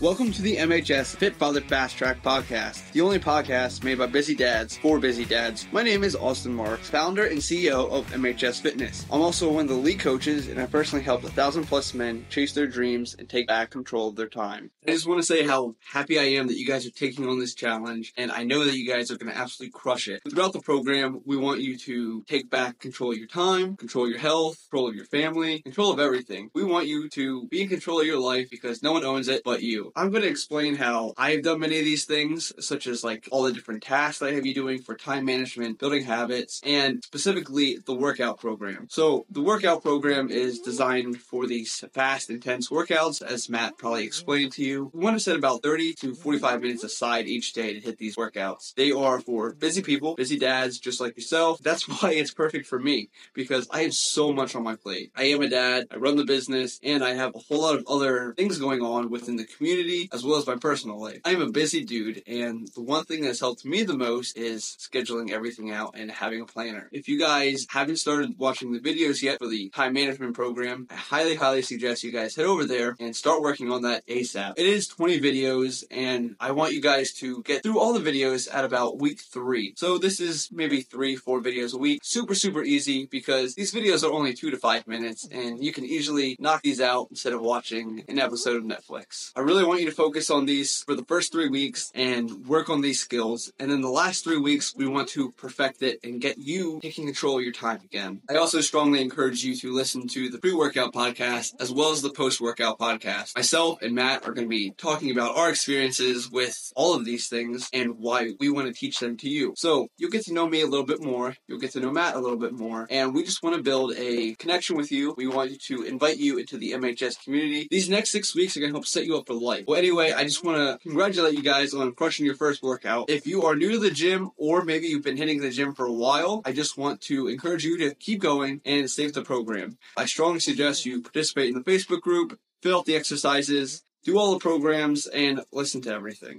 Welcome to the MHS Fit Father Fast Track Podcast, the only podcast made by busy dads for busy dads. My name is Austin Marks, founder and CEO of MHS Fitness. I'm also one of the lead coaches, and I personally helped a thousand plus men chase their dreams and take back control of their time. I just want to say how happy I am that you guys are taking on this challenge, and I know that you guys are going to absolutely crush it. Throughout the program, we want you to take back control of your time, control your health, control of your family, control of everything. We want you to be in control of your life because no one owns it but you. I'm going to explain how I've done many of these things, such as like all the different tasks I have you doing for time management, building habits, and specifically the workout program. So the workout program is designed for these fast, intense workouts, as Matt probably explained to you. We want to set about 30 to 45 minutes aside each day to hit these workouts. They are for busy people, busy dads just like yourself. That's why it's perfect for me because I have so much on my plate. I am a dad, I run the business, and I have a whole lot of other things going on within the community community as well as my personal life. I am a busy dude, and the one thing that's helped me the most is scheduling everything out and having a planner. If you guys haven't started watching the videos yet for the time management program, I highly, highly suggest you guys head over there and start working on that ASAP. It is 20 videos, and I want you guys to get through all the videos at about week three. So this is maybe three, four videos a week. Super, super easy because these videos are only two to five minutes, and you can easily knock these out instead of watching an episode of Netflix. I really want you to focus on these for the first three weeks and work on these skills. And then the last three weeks, we want to perfect it and get you taking control of your time again. I also strongly encourage you to listen to the pre workout podcast as well as the post workout podcast. Myself and Matt are going to be talking about our experiences with all of these things and why we want to teach them to you. So you'll get to know me a little bit more. You'll get to know Matt a little bit more. And we just want to build a connection with you. We want to invite you into the MHS community. These next six weeks are going to help set you up for life. Well, anyway, I just want to congratulate you guys on crushing your first workout. If you are new to the gym or maybe you've been hitting the gym for a while, I just want to encourage you to keep going and with the program. I strongly suggest you participate in the Facebook group, fill out the exercises, do all the programs, and listen to everything.